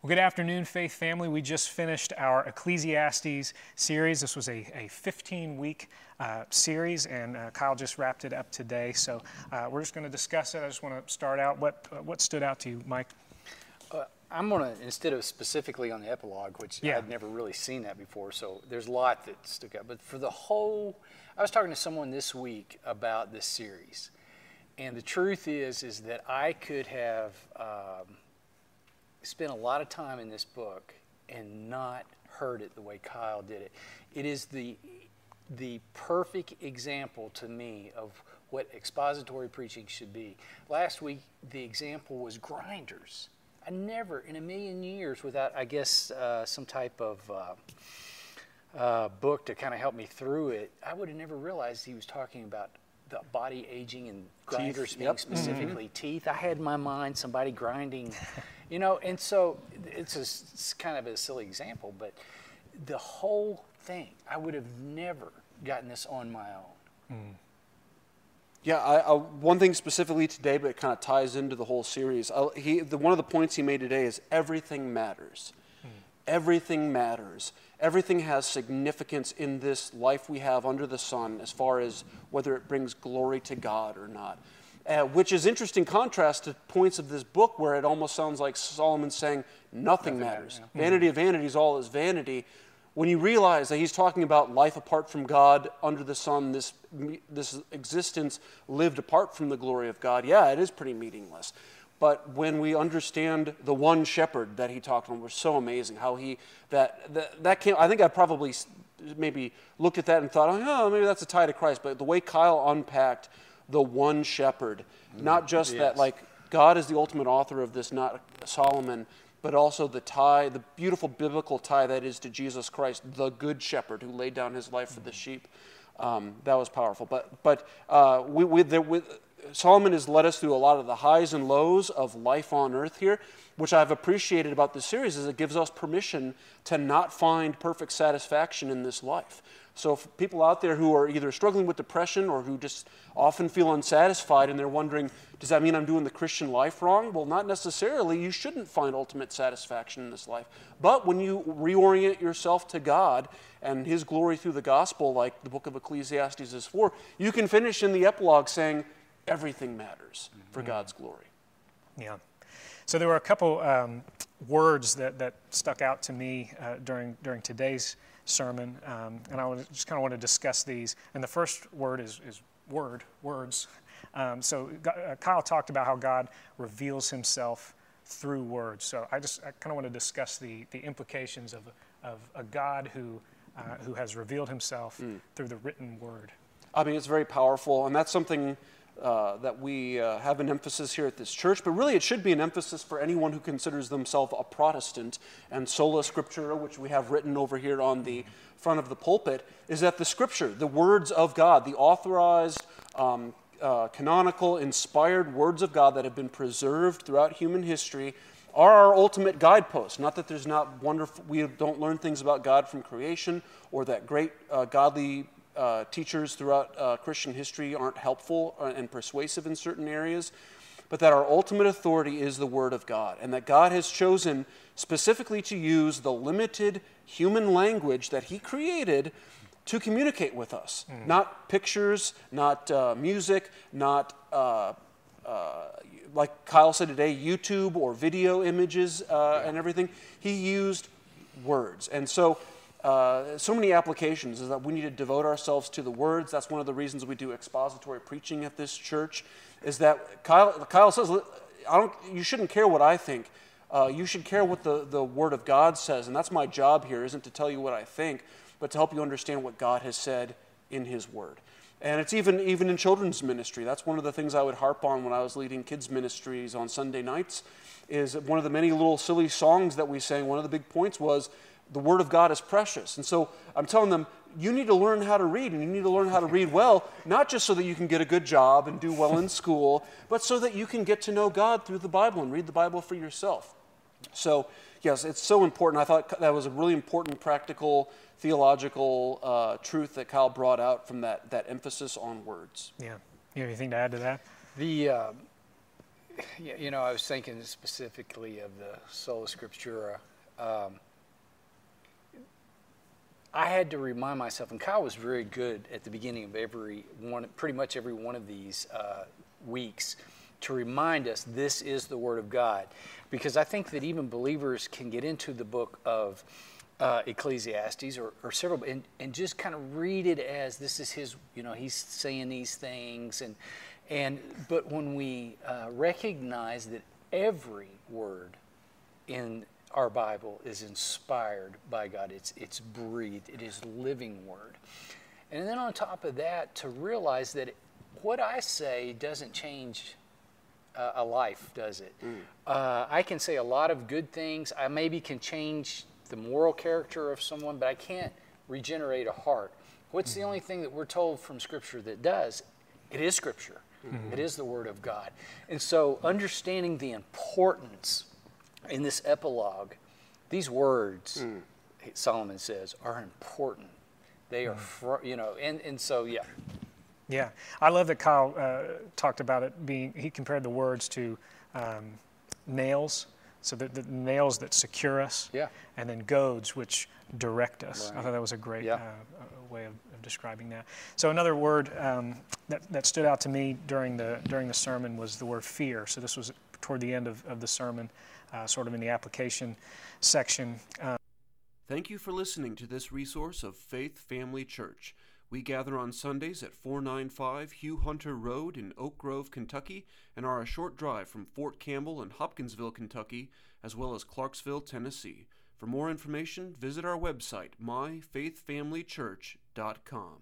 Well, good afternoon, Faith family. We just finished our Ecclesiastes series. This was a, a 15 week uh, series, and uh, Kyle just wrapped it up today. So uh, we're just going to discuss it. I just want to start out. What, uh, what stood out to you, Mike? Uh, I'm going to, instead of specifically on the epilogue, which Yeah. I'd never really seen that before, so there's a lot that stuck out. But for the whole, I was talking to someone this week about this series. And the truth is, is that I could have um, spent a lot of time in this book and not heard it the way Kyle did it. It is the the perfect example to me of what expository preaching should be. Last week, the example was grinders. I never, in a million years, without I guess uh, some type of uh, uh, book to kind of help me through it, I would have never realized he was talking about the body aging and grinders being yep. specifically teeth. I had in my mind somebody grinding, you know, and so it's, a, it's kind of a silly example, but the whole thing, I would have never gotten this on my own. Mm. Yeah, I, I, one thing specifically today, but it kind of ties into the whole series. I, he, the, one of the points he made today is everything matters. Everything matters. Everything has significance in this life we have under the sun, as far as whether it brings glory to God or not. Uh, which is interesting contrast to points of this book where it almost sounds like Solomon saying nothing, matters. Vanity of vanities, all is vanity. When you realize that he's talking about life apart from God under the sun, this, this existence lived apart from the glory of God, yeah, it is pretty meaningless. But when we understand the one shepherd that he talked on was so amazing, how he, that, that, that came, I think I probably maybe looked at that and thought, oh, maybe that's a tie to Christ. But the way Kyle unpacked the one shepherd, mm. not just that, like, God is the ultimate author of this, not Solomon, but also the tie, the beautiful biblical tie that is to Jesus Christ, the good shepherd who laid down his life for the mm. sheep. Um, that was powerful. But, but uh, we, we, there, we, Solomon has led us through a lot of the highs and lows of life on earth here, which I've appreciated about this series is it gives us permission to not find perfect satisfaction in this life. So, for people out there who are either struggling with depression or who just often feel unsatisfied and they're wondering, does that mean I'm doing the Christian life wrong? Well, not necessarily. You shouldn't find ultimate satisfaction in this life. But when you reorient yourself to God and His glory through the gospel, like the book of Ecclesiastes is for, you can finish in the epilogue saying, everything matters for God's glory. Yeah. So there were a couple um, words that, that stuck out to me uh, during, during today's sermon, um, and I just kind of want to discuss these. And the first word is, is word, words. Um, so uh, Kyle talked about how God reveals himself through words. So I just I kind of want to discuss the, the implications of, of a God who, uh, who has revealed himself through the written word. I mean, it's very powerful, and that's something uh, that we uh, have an emphasis here at this church, but really it should be an emphasis for anyone who considers themselves a Protestant. And sola scriptura, which we have written over here on the front of the pulpit, is that the scripture, the words of God, the authorized, um, uh, canonical, inspired words of God that have been preserved throughout human history, are our ultimate guidepost. Not that there's not wonderful, we don't learn things about God from creation, or that great uh, godly uh, teachers throughout uh, Christian history aren't helpful uh, and persuasive in certain areas, but that our ultimate authority is the Word of God, and that God has chosen specifically to use the limited human language that He created to communicate with us. Not pictures, not uh, music, not uh, uh, like Kyle said today, YouTube or video images uh, and everything. He used words. And so, uh, so many applications is that we need to devote ourselves to the words. That's one of the reasons we do expository preaching at this church. Is that Kyle, Kyle says, I don't, you shouldn't care what I think. Uh, you should care what the, the Word of God says. And that's my job here, isn't to tell you what I think, but to help you understand what God has said in His Word. And it's even even in children's ministry. That's one of the things I would harp on when I was leading kids ministries on Sunday nights. Is one of the many little silly songs that we sang. One of the big points was the Word of God is precious. And so I'm telling them you need to learn how to read, and you need to learn how to read well, not just so that you can get a good job and do well in school, but so that you can get to know God through the Bible and read the Bible for yourself. So, yes, it's so important. I thought that was a really important practical theological uh, truth that Kyle brought out from that, that emphasis on words. Yeah. You have anything to add to that? The uh, Yeah, you know, I was thinking specifically of the Sola Scriptura. Um, I had to remind myself, and Kyle was very good at the beginning of every one, pretty much every one of these uh, weeks, to remind us this is the Word of God. Because I think that even believers can get into the book of uh, Ecclesiastes or, or several, and, and just kind of read it as this is his, you know, he's saying these things. And, and but when we uh, recognize that every word in our Bible is inspired by God. It's, it's breathed, it is living word. And then on top of that, to realize that what I say doesn't change uh, a life, does it? Mm. Uh, I can say a lot of good things. I maybe can change the moral character of someone, but I can't regenerate a heart. What's mm-hmm. the only thing that we're told from Scripture that does? It is Scripture. Mm-hmm. It is the Word of God. And so, understanding the importance in this epilogue, these words, mm. Solomon says, are important. They are, mm. fr- you know, and, and so, yeah. Yeah. I love that Kyle uh, talked about it being, he compared the words to um, nails. So the, the, nails that secure us, yeah. and then goads which direct us. Right. I thought that was a great yeah. uh, way of, of, describing that. So another word um, that, that stood out to me during the during the sermon was the word fear. So this was toward the end of, of the sermon uh, sort of in the application section. Thank you for listening to this resource of Faith Family Church. We gather on Sundays at 495 Hugh Hunter Road in Oak Grove, Kentucky, and are a short drive from Fort Campbell and Hopkinsville, Kentucky, as well as Clarksville, Tennessee. For more information, visit our website, myfaithfamilychurch.com.